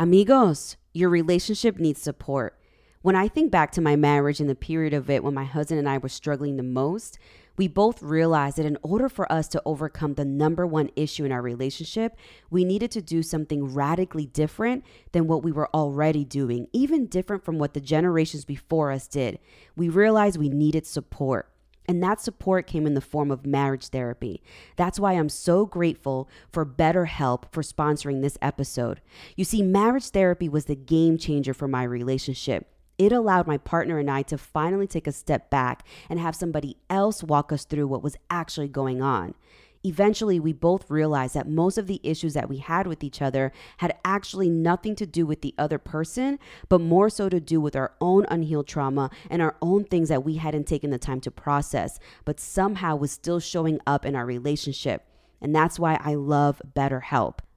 Amigos, your relationship needs support. When I think back to my marriage and the period of it when my husband and I were struggling the most, we both realized that in order for us to overcome the number one issue in our relationship, we needed to do something radically different than what we were already doing, even different from what the generations before us did. We realized we needed support. And that support came in the form of marriage therapy. That's why I'm so grateful for BetterHelp for sponsoring this episode. You see, marriage therapy was the game changer for my relationship. It allowed my partner and I to finally take a step back and have somebody else walk us through what was actually going on. Eventually, we both realized that most of the issues that we had with each other had actually nothing to do with the other person, but more so to do with our own unhealed trauma and our own things that we hadn't taken the time to process, but somehow was still showing up in our relationship. And that's why I love BetterHelp.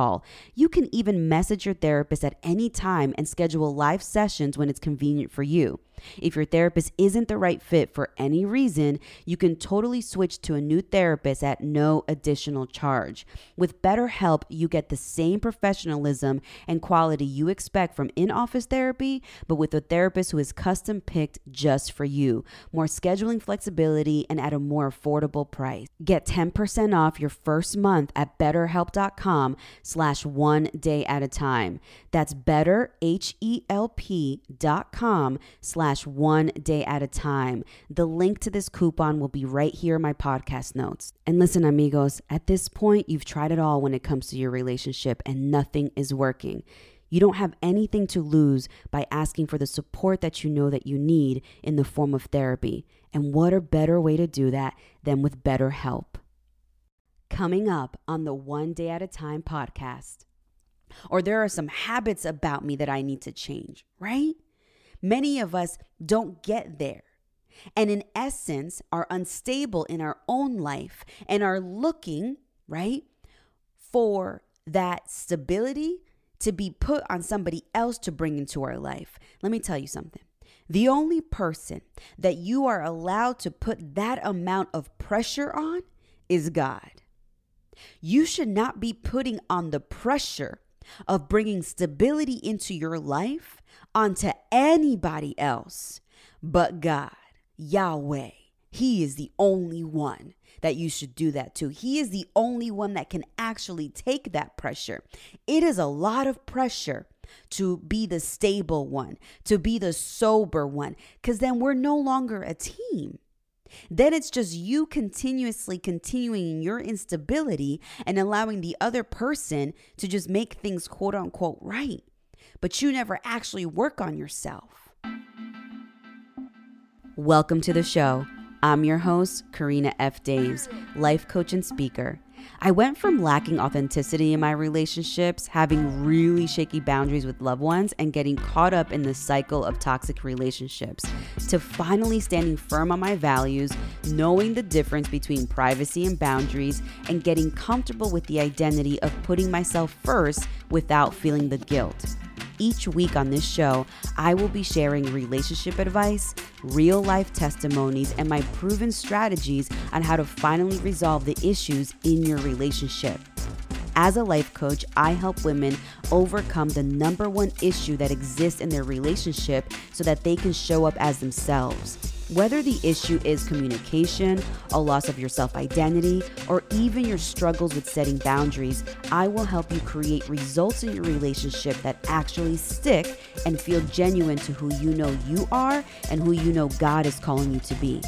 call. You can even message your therapist at any time and schedule live sessions when it's convenient for you. If your therapist isn't the right fit for any reason, you can totally switch to a new therapist at no additional charge. With BetterHelp, you get the same professionalism and quality you expect from in office therapy, but with a therapist who is custom picked just for you. More scheduling flexibility and at a more affordable price. Get 10% off your first month at betterhelp.com slash one day at a time. That's betterhelp.com slash slash one day at a time. The link to this coupon will be right here in my podcast notes. And listen, amigos, at this point, you've tried it all when it comes to your relationship and nothing is working. You don't have anything to lose by asking for the support that you know that you need in the form of therapy. And what a better way to do that than with BetterHelp. Coming up on the One Day at a Time podcast. Or there are some habits about me that I need to change, right? Many of us don't get there. And in essence, are unstable in our own life and are looking, right, for that stability to be put on somebody else to bring into our life. Let me tell you something. The only person that you are allowed to put that amount of pressure on is God. You should not be putting on the pressure of bringing stability into your life onto anybody else but God, Yahweh. He is the only one that you should do that to. He is the only one that can actually take that pressure. It is a lot of pressure to be the stable one, to be the sober one, because then we're no longer a team. Then it's just you continuously continuing your instability and allowing the other person to just make things quote unquote right but you never actually work on yourself. Welcome to the show. I'm your host, Karina F. Daves, life coach and speaker. I went from lacking authenticity in my relationships, having really shaky boundaries with loved ones, and getting caught up in the cycle of toxic relationships, to finally standing firm on my values, knowing the difference between privacy and boundaries, and getting comfortable with the identity of putting myself first without feeling the guilt. Each week on this show, I will be sharing relationship advice, real life testimonies, and my proven strategies on how to finally resolve the issues in your relationship. As a life coach, I help women overcome the number one issue that exists in their relationship so that they can show up as themselves. Whether the issue is communication, a loss of your self identity, or even your struggles with setting boundaries, I will help you create results in your relationship that actually stick and feel genuine to who you know you are and who you know God is calling you to be.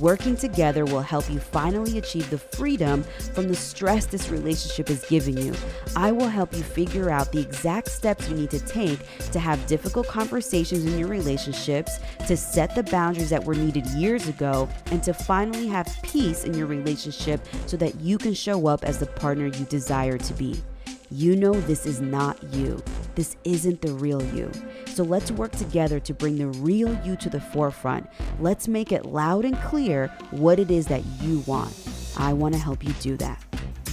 Working together will help you finally achieve the freedom from the stress this relationship is giving you. I will help you figure out the exact steps you need to take to have difficult conversations in your relationships, to set the boundaries that were needed years ago, and to finally have peace in your relationship so that you can show up as the partner you desire to be. You know this is not you. This isn't the real you. So let's work together to bring the real you to the forefront. Let's make it loud and clear what it is that you want. I want to help you do that.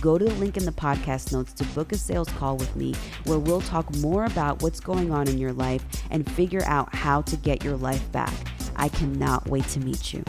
Go to the link in the podcast notes to book a sales call with me where we'll talk more about what's going on in your life and figure out how to get your life back. I cannot wait to meet you.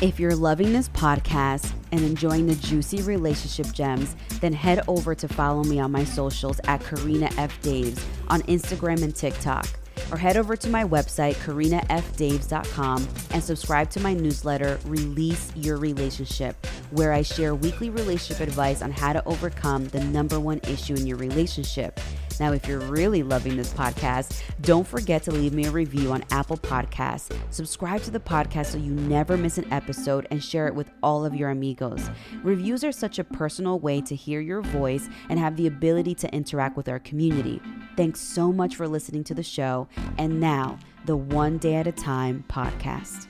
If you're loving this podcast and enjoying the juicy relationship gems, then head over to follow me on my socials at Karina F. Daves on Instagram and TikTok. Or head over to my website, karinafdaves.com, and subscribe to my newsletter, Release Your Relationship, where I share weekly relationship advice on how to overcome the number one issue in your relationship. Now, if you're really loving this podcast, don't forget to leave me a review on Apple Podcasts. Subscribe to the podcast so you never miss an episode and share it with all of your amigos. Reviews are such a personal way to hear your voice and have the ability to interact with our community. Thanks so much for listening to the show. And now, the One Day at a Time podcast.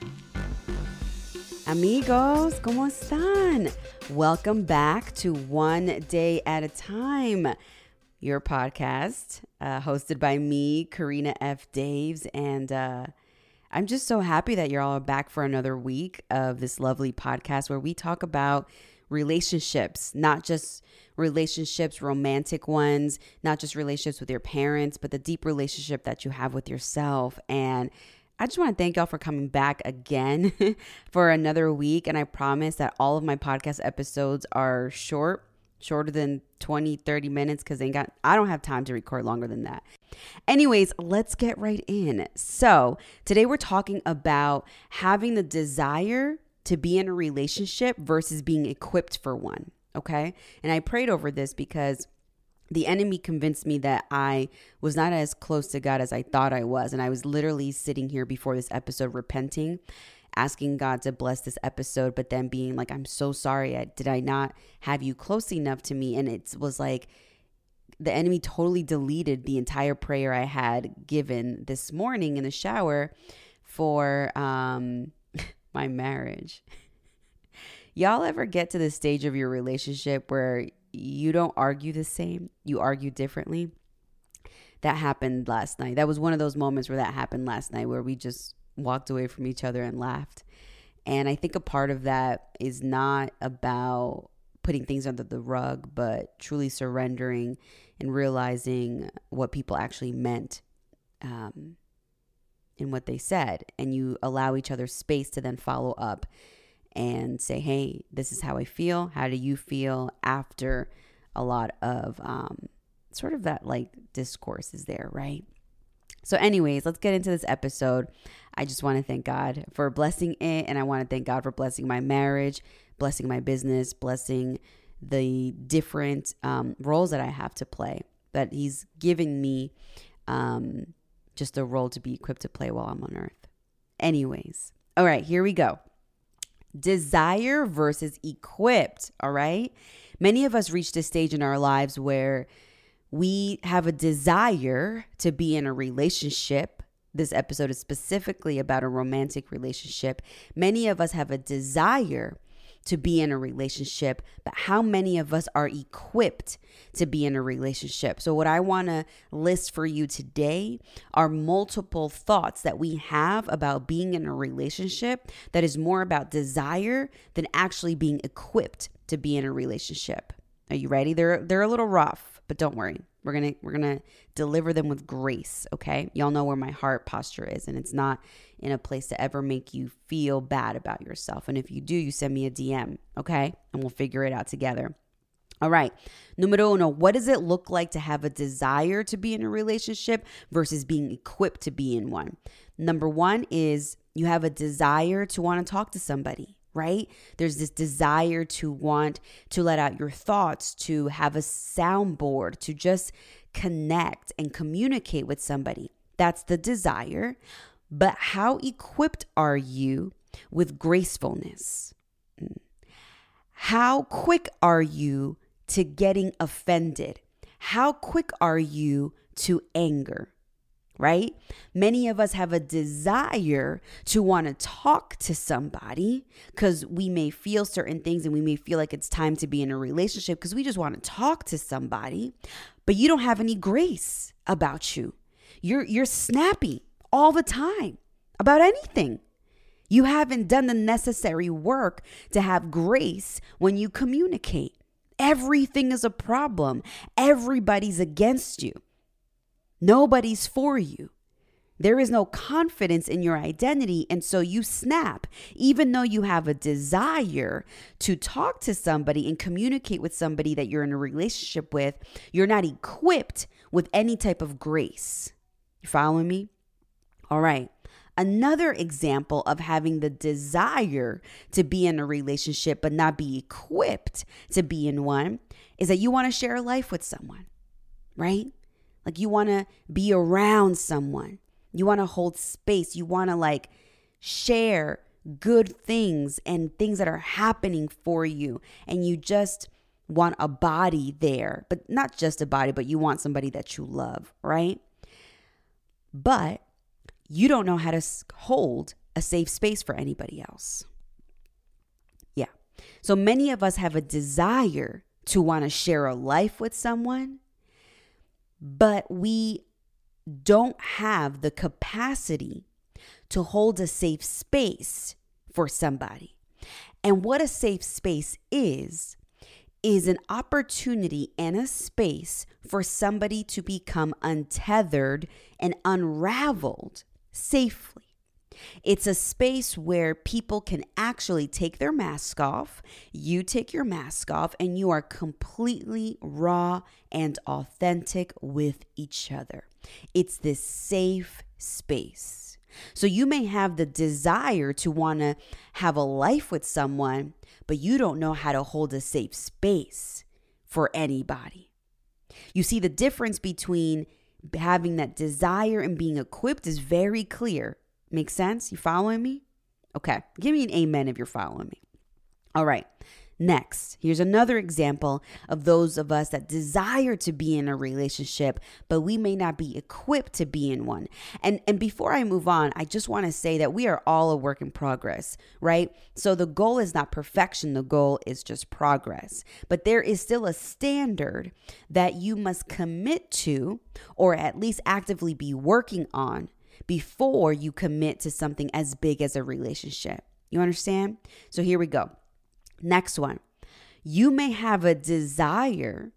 Amigos, ¿cómo están? Welcome back to One Day at a Time your podcast, uh, hosted by me, Karina F. Daves. And uh, I'm just so happy that you're all back for another week of this lovely podcast where we talk about relationships, not just relationships, romantic ones, not just relationships with your parents, but the deep relationship that you have with yourself. And I just want to thank y'all for coming back again for another week. And I promise that all of my podcast episodes are short shorter than 20 30 minutes because they got i don't have time to record longer than that. Anyways let's get right in. So today we're talking about having the desire to be in a relationship versus being equipped for one okay? And i prayed over this because the enemy convinced me that I was not as close to God as I thought I was. And I was literally sitting here before this episode repenting asking God to bless this episode, but then being like, I'm so sorry. I, did I not have you close enough to me? And it was like, the enemy totally deleted the entire prayer I had given this morning in the shower for um, my marriage. Y'all ever get to the stage of your relationship where you don't argue the same, you argue differently? That happened last night. That was one of those moments where that happened last night where we just walked away from each other and laughed. And I think a part of that is not about putting things under the rug, but truly surrendering and realizing what people actually meant um, in what they said. And you allow each other space to then follow up and say, hey, this is how I feel. How do you feel after a lot of um, sort of that like discourse is there, right? So, anyways, let's get into this episode. I just want to thank God for blessing it, and I want to thank God for blessing my marriage, blessing my business, blessing the different um, roles that I have to play. That He's giving me um, just a role to be equipped to play while I'm on earth. Anyways, all right, here we go. Desire versus equipped. All right. Many of us reach this stage in our lives where we have a desire to be in a relationship. This episode is specifically about a romantic relationship. Many of us have a desire to be in a relationship, but how many of us are equipped to be in a relationship? So, what I want to list for you today are multiple thoughts that we have about being in a relationship that is more about desire than actually being equipped to be in a relationship. Are you ready? They're they're a little rough. But don't worry. We're going to we're going to deliver them with grace, okay? Y'all know where my heart posture is and it's not in a place to ever make you feel bad about yourself. And if you do, you send me a DM, okay? And we'll figure it out together. All right. Numero uno, what does it look like to have a desire to be in a relationship versus being equipped to be in one? Number one is you have a desire to want to talk to somebody right? There's this desire to want to let out your thoughts, to have a soundboard, to just connect and communicate with somebody. That's the desire. But how equipped are you with gracefulness? Mm. How quick are you to getting offended? How quick are you to anger? Right? Many of us have a desire to want to talk to somebody because we may feel certain things and we may feel like it's time to be in a relationship because we just want to talk to somebody, but you don't have any grace about you. You're you're snappy all the time about anything. You haven't done the necessary work to have grace when you communicate. Everything is a problem. Everybody's against you. Nobody's for you. There is no confidence in your identity. And so you snap, even though you have a desire to talk to somebody and communicate with somebody that you're in a relationship with, you're not equipped with any type of grace. You following me? All right. Another example of having the desire to be in a relationship but not be equipped to be in one is that you want to share a life with someone, right? Like you want to be around someone. You want to hold space. You want to like share good things and things that are happening for you. And you just want a body there, but not just a body, but you want somebody that you love, right? But you don't know how to hold a safe space for anybody else. Yeah. So many of us have a desire to want to share a life with someone, but we don't have the capacity to hold a safe space for somebody. And what a safe space is, is an opportunity and a space for somebody to become untethered and unraveled safely. It's a space where people can actually take their mask off, you take your mask off, and you are completely raw and authentic with each other. It's this safe space. So you may have the desire to want to have a life with someone, but you don't know how to hold a safe space for anybody. You see, the difference between having that desire and being equipped is very clear. Makes sense? You following me? Okay. Give me an amen if you're following me. All right. Next, here's another example of those of us that desire to be in a relationship, but we may not be equipped to be in one. And and before I move on, I just want to say that we are all a work in progress, right? So the goal is not perfection, the goal is just progress. But there is still a standard that you must commit to or at least actively be working on before you commit to something as big as a relationship. You understand? So here we go. Next one. You may have a desire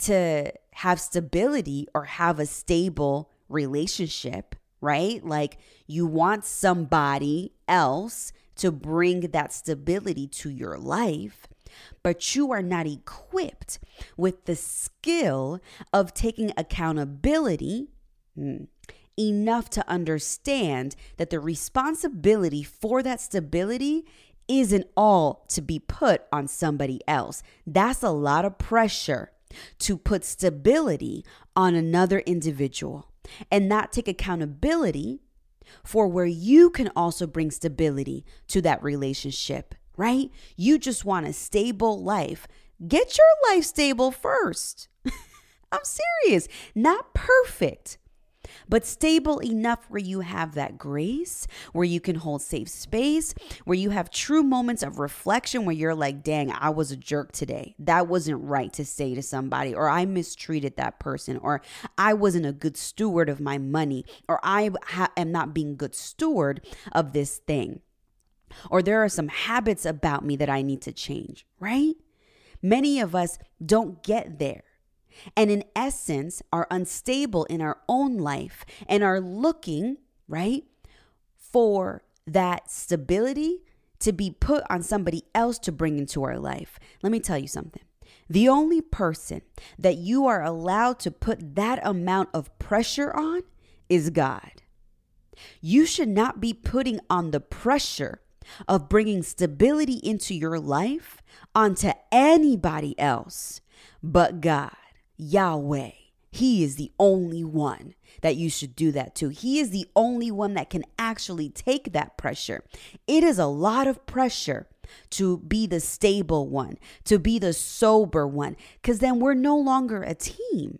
to have stability or have a stable relationship, right? Like you want somebody else to bring that stability to your life, but you are not equipped with the skill of taking accountability. Hmm, Enough to understand that the responsibility for that stability isn't all to be put on somebody else. That's a lot of pressure to put stability on another individual and not take accountability for where you can also bring stability to that relationship, right? You just want a stable life. Get your life stable first. I'm serious. Not perfect, but stable enough where you have that grace, where you can hold safe space, where you have true moments of reflection where you're like, dang, I was a jerk today. That wasn't right to say to somebody, or I mistreated that person, or I wasn't a good steward of my money, or I ha- am not being good steward of this thing. Or there are some habits about me that I need to change, right? Many of us don't get there and in essence are unstable in our own life and are looking, right, for that stability to be put on somebody else to bring into our life. Let me tell you something. The only person that you are allowed to put that amount of pressure on is God. You should not be putting on the pressure of bringing stability into your life onto anybody else but God. Yahweh. He is the only one that you should do that to. He is the only one that can actually take that pressure. It is a lot of pressure to be the stable one, to be the sober one, because then we're no longer a team.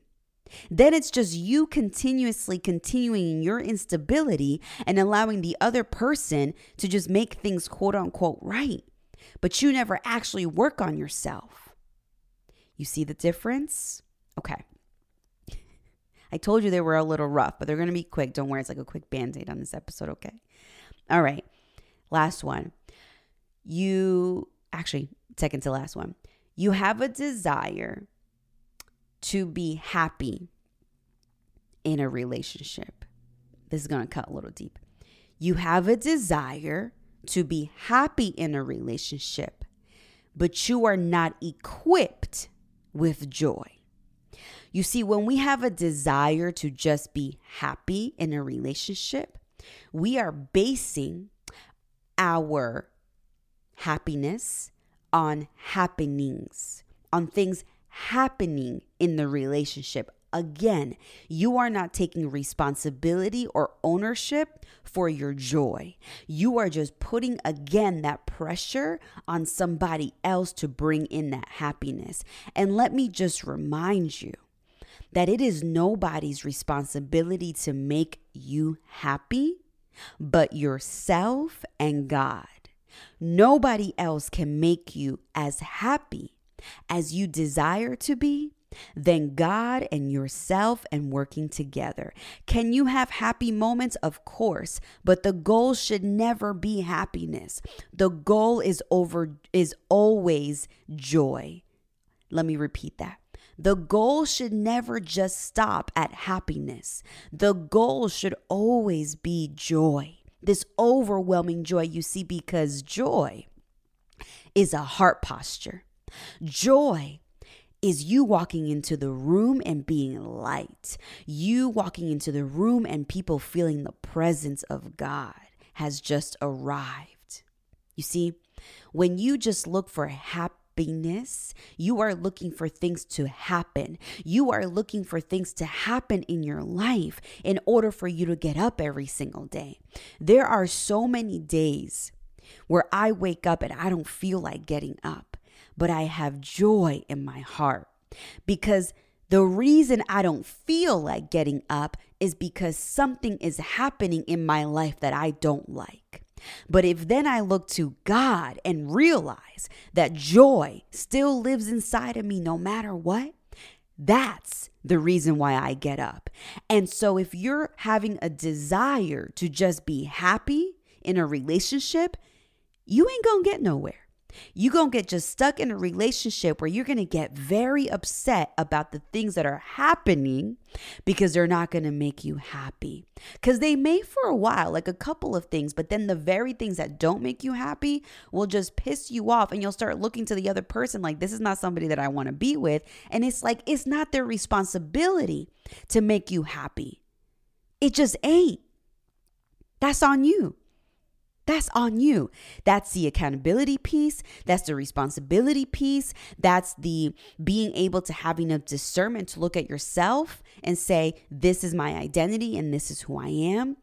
then it's just you continuously continuing your instability and allowing the other person to just make things quote unquote right. But you never actually work on yourself. You see the difference? Okay. I told you they were a little rough, but they're going to be quick. Don't worry, it's like a quick band aid on this episode, okay? All right. Last one. You actually, second to last one. You have a desire to be happy in a relationship. This is going to cut a little deep. You have a desire to be happy in a relationship, but you are not equipped with joy. You see, when we have a desire to just be happy in a relationship, we are basing our happiness on happenings, on things happening in the relationship. Again, you are not taking responsibility or ownership for your joy. You are just putting again that pressure on somebody else to bring in that happiness. And let me just remind you that it is nobody's responsibility to make you happy but yourself and God. Nobody else can make you as happy as you desire to be than God and yourself and working together. Can you have happy moments? Of course, but the goal should never be happiness. The goal is over is always joy. Let me repeat that. The goal should never just stop at happiness. The goal should always be joy this overwhelming joy you see because joy is a heart posture. Joy is you walking into the room and being light. You walking into the room and people feeling the presence of God has just arrived. You see, when you just look for happiness, happiness. You are looking for things to happen. You are looking for things to happen in your life in order for you to get up every single day. There are so many days where I wake up and I don't feel like getting up, but I have joy in my heart because the reason I don't feel like getting up is because something is happening in my life that I don't like. But if then I look to God and realize that joy still lives inside of me no matter what, that's the reason why I get up. And so if you're having a desire to just be happy in a relationship, you ain't gonna get nowhere you're going to get just stuck in a relationship where you're going to get very upset about the things that are happening because they're not going to make you happy. Because they may for a while, like a couple of things, but then the very things that don't make you happy will just piss you off and you'll start looking to the other person like, this is not somebody that I want to be with. And it's like, it's not their responsibility to make you happy. It just ain't. That's on you. That's on you. That's the accountability piece. That's the responsibility piece. That's the being able to have enough discernment to look at yourself and say, this is my identity and this is who I am.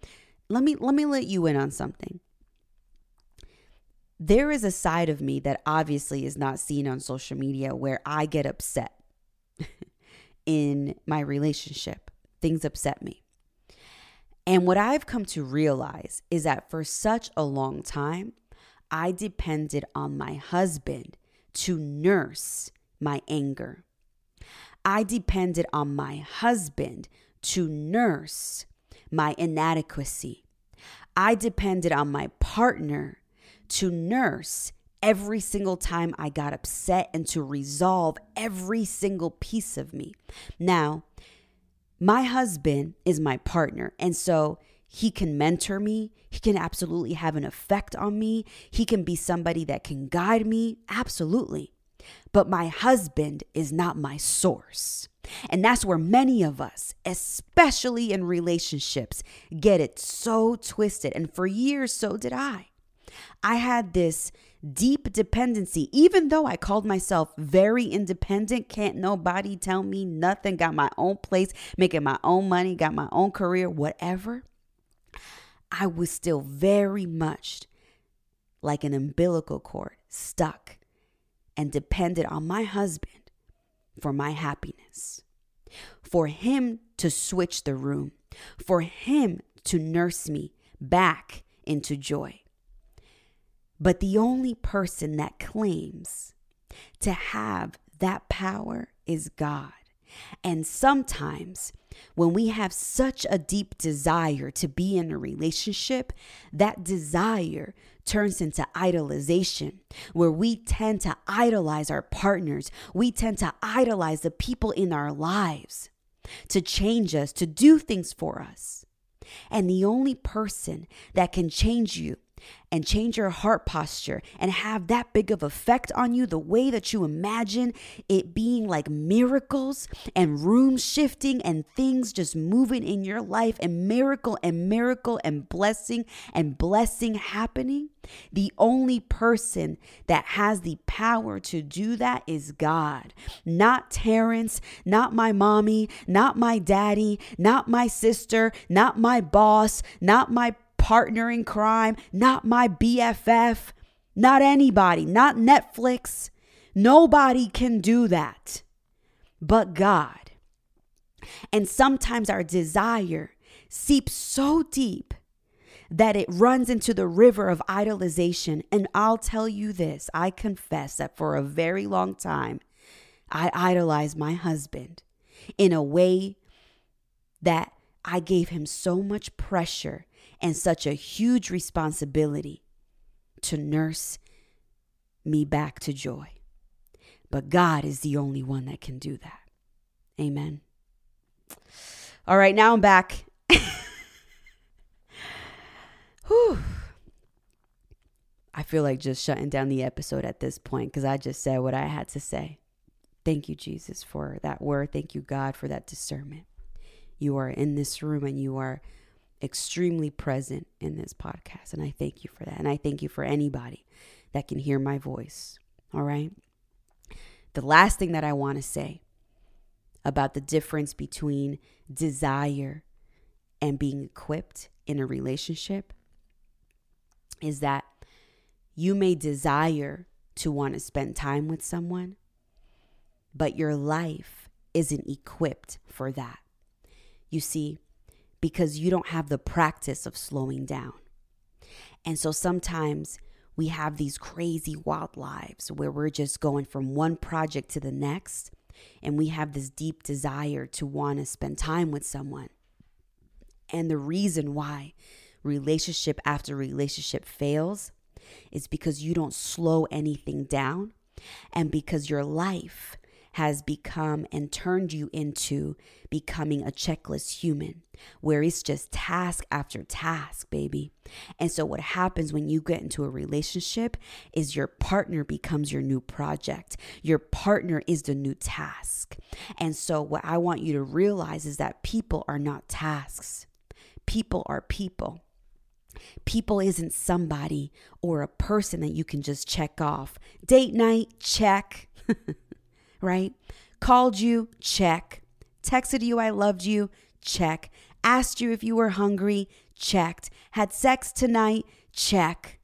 Let me let me let you in on something. There is a side of me that obviously is not seen on social media where I get upset in my relationship. Things upset me. And what I've come to realize is that for such a long time, I depended on my husband to nurse my anger. I depended on my husband to nurse my inadequacy. I depended on my partner to nurse every single time I got upset and to resolve every single piece of me. Now, my husband is my partner. And so he can mentor me. He can absolutely have an effect on me. He can be somebody that can guide me. Absolutely. But my husband is not my source. And that's where many of us, especially in relationships, get it so twisted. And for years, so did I. I had this deep dependency, even though I called myself very independent, can't nobody tell me nothing, got my own place, making my own money, got my own career, whatever. I was still very much like an umbilical cord, stuck and dependent on my husband for my happiness. for him to switch the room, for him to nurse me back into joy. But the only person that claims to have that power is God. And sometimes when we have such a deep desire to be in a relationship, that desire turns into idolization, where we tend to idolize our partners. We tend to idolize the people in our lives to change us, to do things for us. And the only person that can change you and change your heart posture and have that big of effect on you the way that you imagine it being like miracles and room shifting and things just moving in your life and miracle and miracle and blessing and blessing happening. The only person that has the power to do that is God. Not Terrence not my mommy not my daddy not my sister not my boss not my partner in crime, not my BFF, not anybody, not Netflix. Nobody can do that but God. And sometimes our desire seeps so deep that it runs into the river of idolization. And I'll tell you this I confess that for a very long time, I idolized my husband in a way that I gave him so much pressure and such a huge responsibility to nurse me back to joy. But God is the only one that can do that. Amen. All right, now I'm back. Whew. I feel like just shutting down the episode at this point because I just said what I had to say. Thank you, Jesus, for that word. Thank you, God, for that discernment. You are in this room and you are extremely present in this podcast. And I thank you for that. And I thank you for anybody that can hear my voice. All right. The last thing that I want to say about the difference between desire and being equipped in a relationship is that you may desire to want to spend time with someone, but your life isn't equipped for that. You see, because you don't have the practice of slowing down. And so sometimes we have these crazy wild lives where we're just going from one project to the next and we have this deep desire to want to spend time with someone. And the reason why relationship after relationship fails is because you don't slow anything down and because your life has become and turned you into becoming a checklist human where it's just task after task, baby. And so, what happens when you get into a relationship is your partner becomes your new project. Your partner is the new task. And so, what I want you to realize is that people are not tasks, people are people. People isn't somebody or a person that you can just check off. Date night, check. right? Called you, check. Texted you, I loved you, check. Asked you if you were hungry, checked. Had sex tonight, check.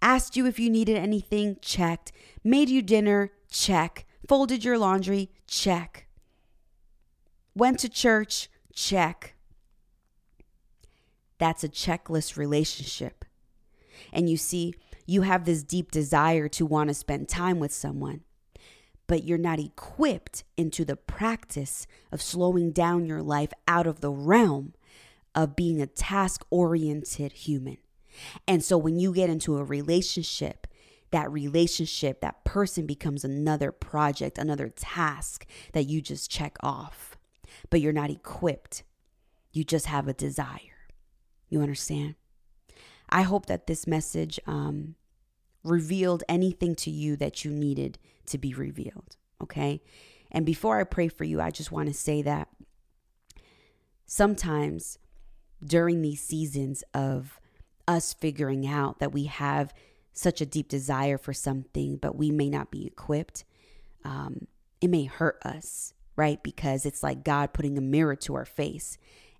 Asked you if you needed anything, checked. Made you dinner, check. Folded your laundry, check. Went to church, check. That's a checklist relationship. And you see, you have this deep desire to want to spend time with someone, but you're not equipped into the practice of slowing down your life out of the realm of being a task oriented human. And so when you get into a relationship, that relationship, that person becomes another project, another task that you just check off, but you're not equipped. You just have a desire. You understand? I hope that this message um, revealed anything to you that you needed to be revealed. Okay. And before I pray for you, I just want to say that sometimes during these seasons of us figuring out that we have such a deep desire for something, but we may not be equipped, um, it may hurt us, right? Because it's like God putting a mirror to our face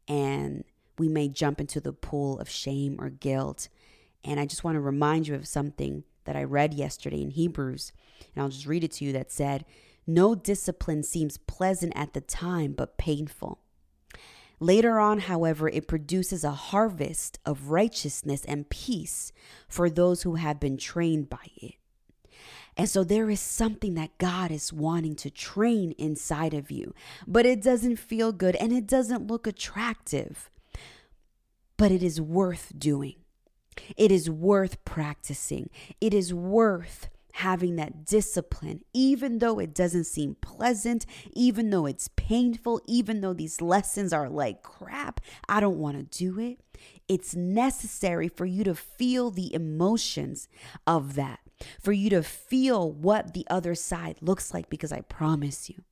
and we may jump into the pool of shame or guilt. And I just want to remind you of something that I read yesterday in Hebrews, and I'll just read it to you that said, No discipline seems pleasant at the time, but painful. Later on, however, it produces a harvest of righteousness and peace for those who have been trained by it. And so there is something that God is wanting to train inside of you, but it doesn't feel good and it doesn't look attractive. But it is worth doing. It is worth practicing. It is worth having that discipline, even though it doesn't seem pleasant, even though it's painful, even though these lessons are like crap, I don't want to do it. It's necessary for you to feel the emotions of that, for you to feel what the other side looks like, because I promise you.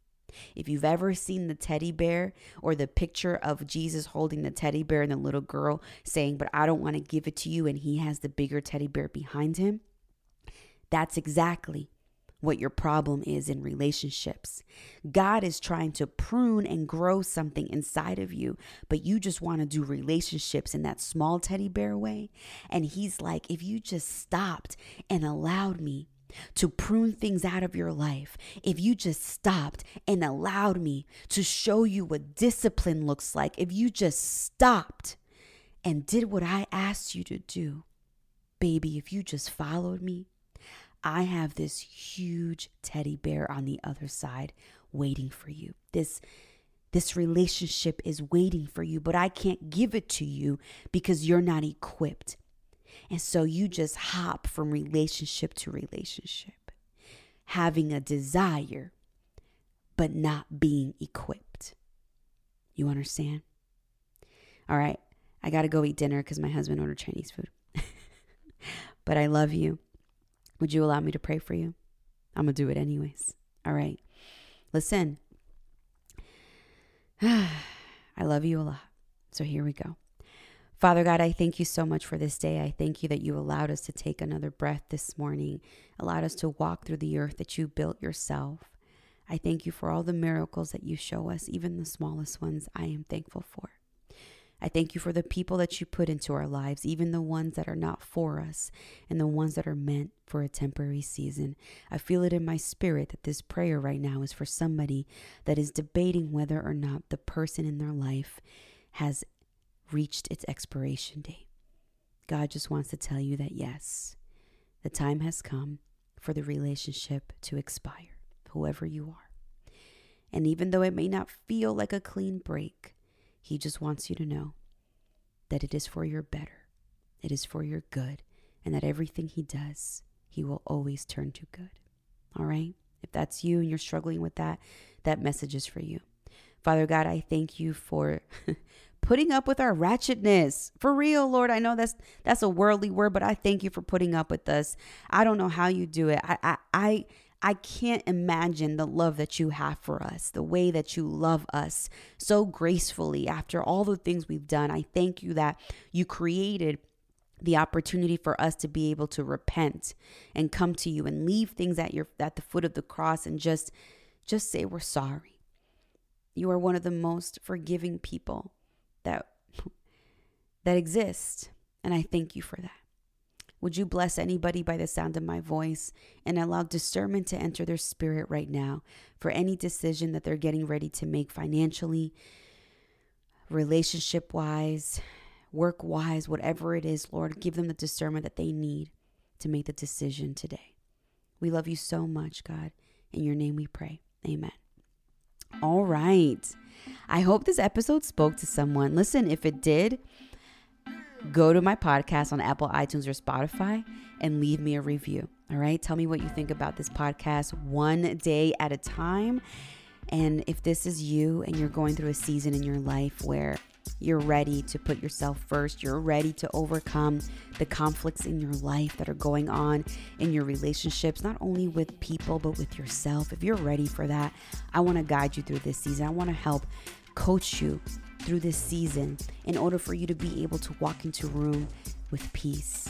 If you've ever seen the teddy bear or the picture of Jesus holding the teddy bear and the little girl saying, But I don't want to give it to you, and he has the bigger teddy bear behind him, that's exactly what your problem is in relationships. God is trying to prune and grow something inside of you, but you just want to do relationships in that small teddy bear way. And He's like, if you just stopped and allowed me to prune things out of your life, if you just stopped and allowed me to show you what discipline looks like, if you just stopped and did what I asked you to do, baby, if you just followed me, I have this huge teddy bear on the other side waiting for you. This this relationship is waiting for you, but I can't give it to you because you're not equipped. And so you just hop from relationship to relationship, having a desire, but not being equipped. You understand? All right, I got to go eat dinner because my husband ordered Chinese food. but I love you. Would you allow me to pray for you? I'm going to do it anyways. All right. Listen, I love you a lot. So here we go. Father God, I thank you so much for this day. I thank you that you allowed us to take another breath this morning, allowed us to walk through the earth that you built yourself. I thank you for all the miracles that you show us, even the smallest ones. I am thankful for. I thank you for the people that you put into our lives, even the ones that are not for us and the ones that are meant for a temporary season. I feel it in my spirit that this prayer right now is for somebody that is debating whether or not the person in their life has reached its expiration date. God just wants to tell you that yes, the time has come for the relationship to expire, whoever you are. And even though it may not feel like a clean break, he just wants you to know that it is for your better, it is for your good, and that everything He does, He will always turn to good. All right? If that's you and you're struggling with that, that message is for you. Father God, I thank you for putting up with our ratchetness. For real, Lord. I know that's that's a worldly word, but I thank you for putting up with us. I don't know how you do it. I I I I can't imagine the love that you have for us, the way that you love us so gracefully after all the things we've done. I thank you that you created the opportunity for us to be able to repent and come to you and leave things at your at the foot of the cross and just just say we're sorry. You are one of the most forgiving people that that exist and I thank you for that. Would you bless anybody by the sound of my voice and allow discernment to enter their spirit right now for any decision that they're getting ready to make financially, relationship wise, work wise, whatever it is, Lord, give them the discernment that they need to make the decision today. We love you so much, God. In your name we pray. Amen. All right. I hope this episode spoke to someone. Listen, if it did, go to my podcast on Apple, iTunes, or Spotify and leave me a review. All right. Tell me what you think about this podcast one day at a time. And if this is you and you're going through a season in your life where you're ready to put yourself first, you're ready to overcome the conflicts in your life that are going on in your relationships, not only with people, but with yourself. If you're ready for that, I want to guide you through this season. I want to help coach you through this season in order for you to be able to walk into room with peace,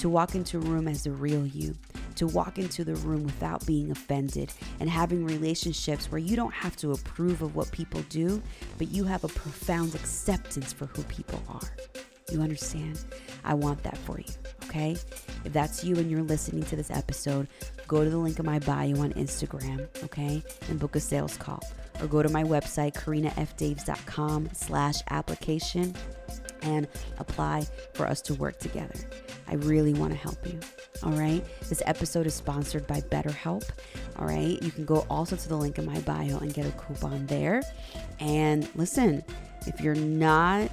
to walk into room as the real you, to walk into the room without being offended and having relationships where you don't have to approve of what people do, but you have a profound acceptance for who people are. You understand? I want that for you. Okay. If that's you and you're listening to this episode, go to the link in my bio on Instagram, okay? And book a sales call. Or go to my website, karinafdaves.com slash application and apply for us to work together. I really want to help you. All right. This episode is sponsored by BetterHelp. All right. You can go also to the link in my bio and get a coupon there. And listen, if you're not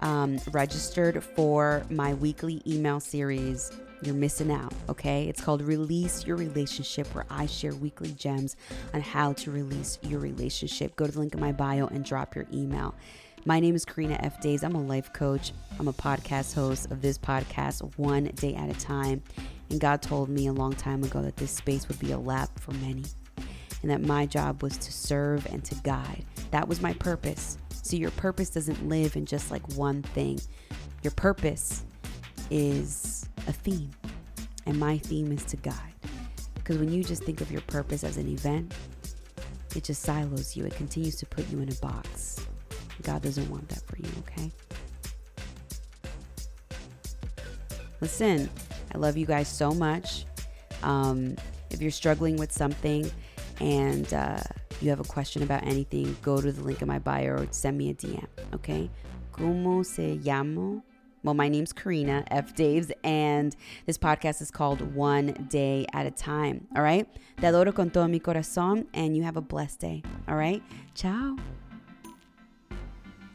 um, registered for my weekly email series, you're missing out, okay? It's called Release Your Relationship, where I share weekly gems on how to release your relationship. Go to the link in my bio and drop your email. My name is Karina F. Daves. I'm a life coach. I'm a podcast host of this podcast, One Day at a Time. And God told me a long time ago that this space would be a lap for many and that my job was to serve and to guide. That was my purpose. See, your purpose doesn't live in just like one thing. Your purpose is a theme, and my theme is to guide. Because when you just think of your purpose as an event, it just silos you, it continues to put you in a box. God doesn't want that for you, okay? Listen, I love you guys so much. Um, if you're struggling with something and uh, you have a question about anything, go to the link in my bio or send me a DM, okay? ¿Cómo se llamo? Well, my name's Karina F. Daves, and this podcast is called One Day at a Time. All right? Te adoro con todo mi corazón, and you have a blessed day. All right? Ciao.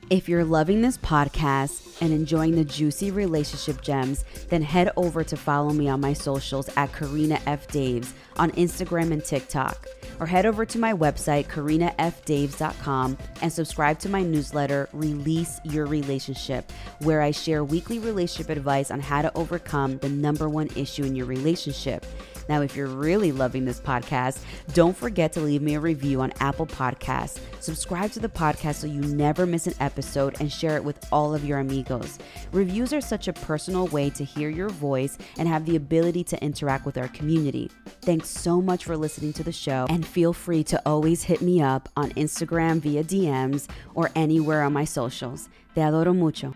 If you're loving this podcast and enjoying the juicy relationship gems, then head over to follow me on my socials at Karina F. Daves on Instagram and TikTok. Or head over to my website, karinafdaves.com, and subscribe to my newsletter, Release Your Relationship, where I share weekly relationship advice on how to overcome the number one issue in your relationship. Now, if you're really loving this podcast, don't forget to leave me a review on Apple Podcasts. Subscribe to the podcast so you never miss an episode and share it with all of your amigos. Reviews are such a personal way to hear your voice and have the ability to interact with our community. Thanks so much for listening to the show, and feel free to always hit me up on Instagram via DMs or anywhere on my socials. Te adoro mucho.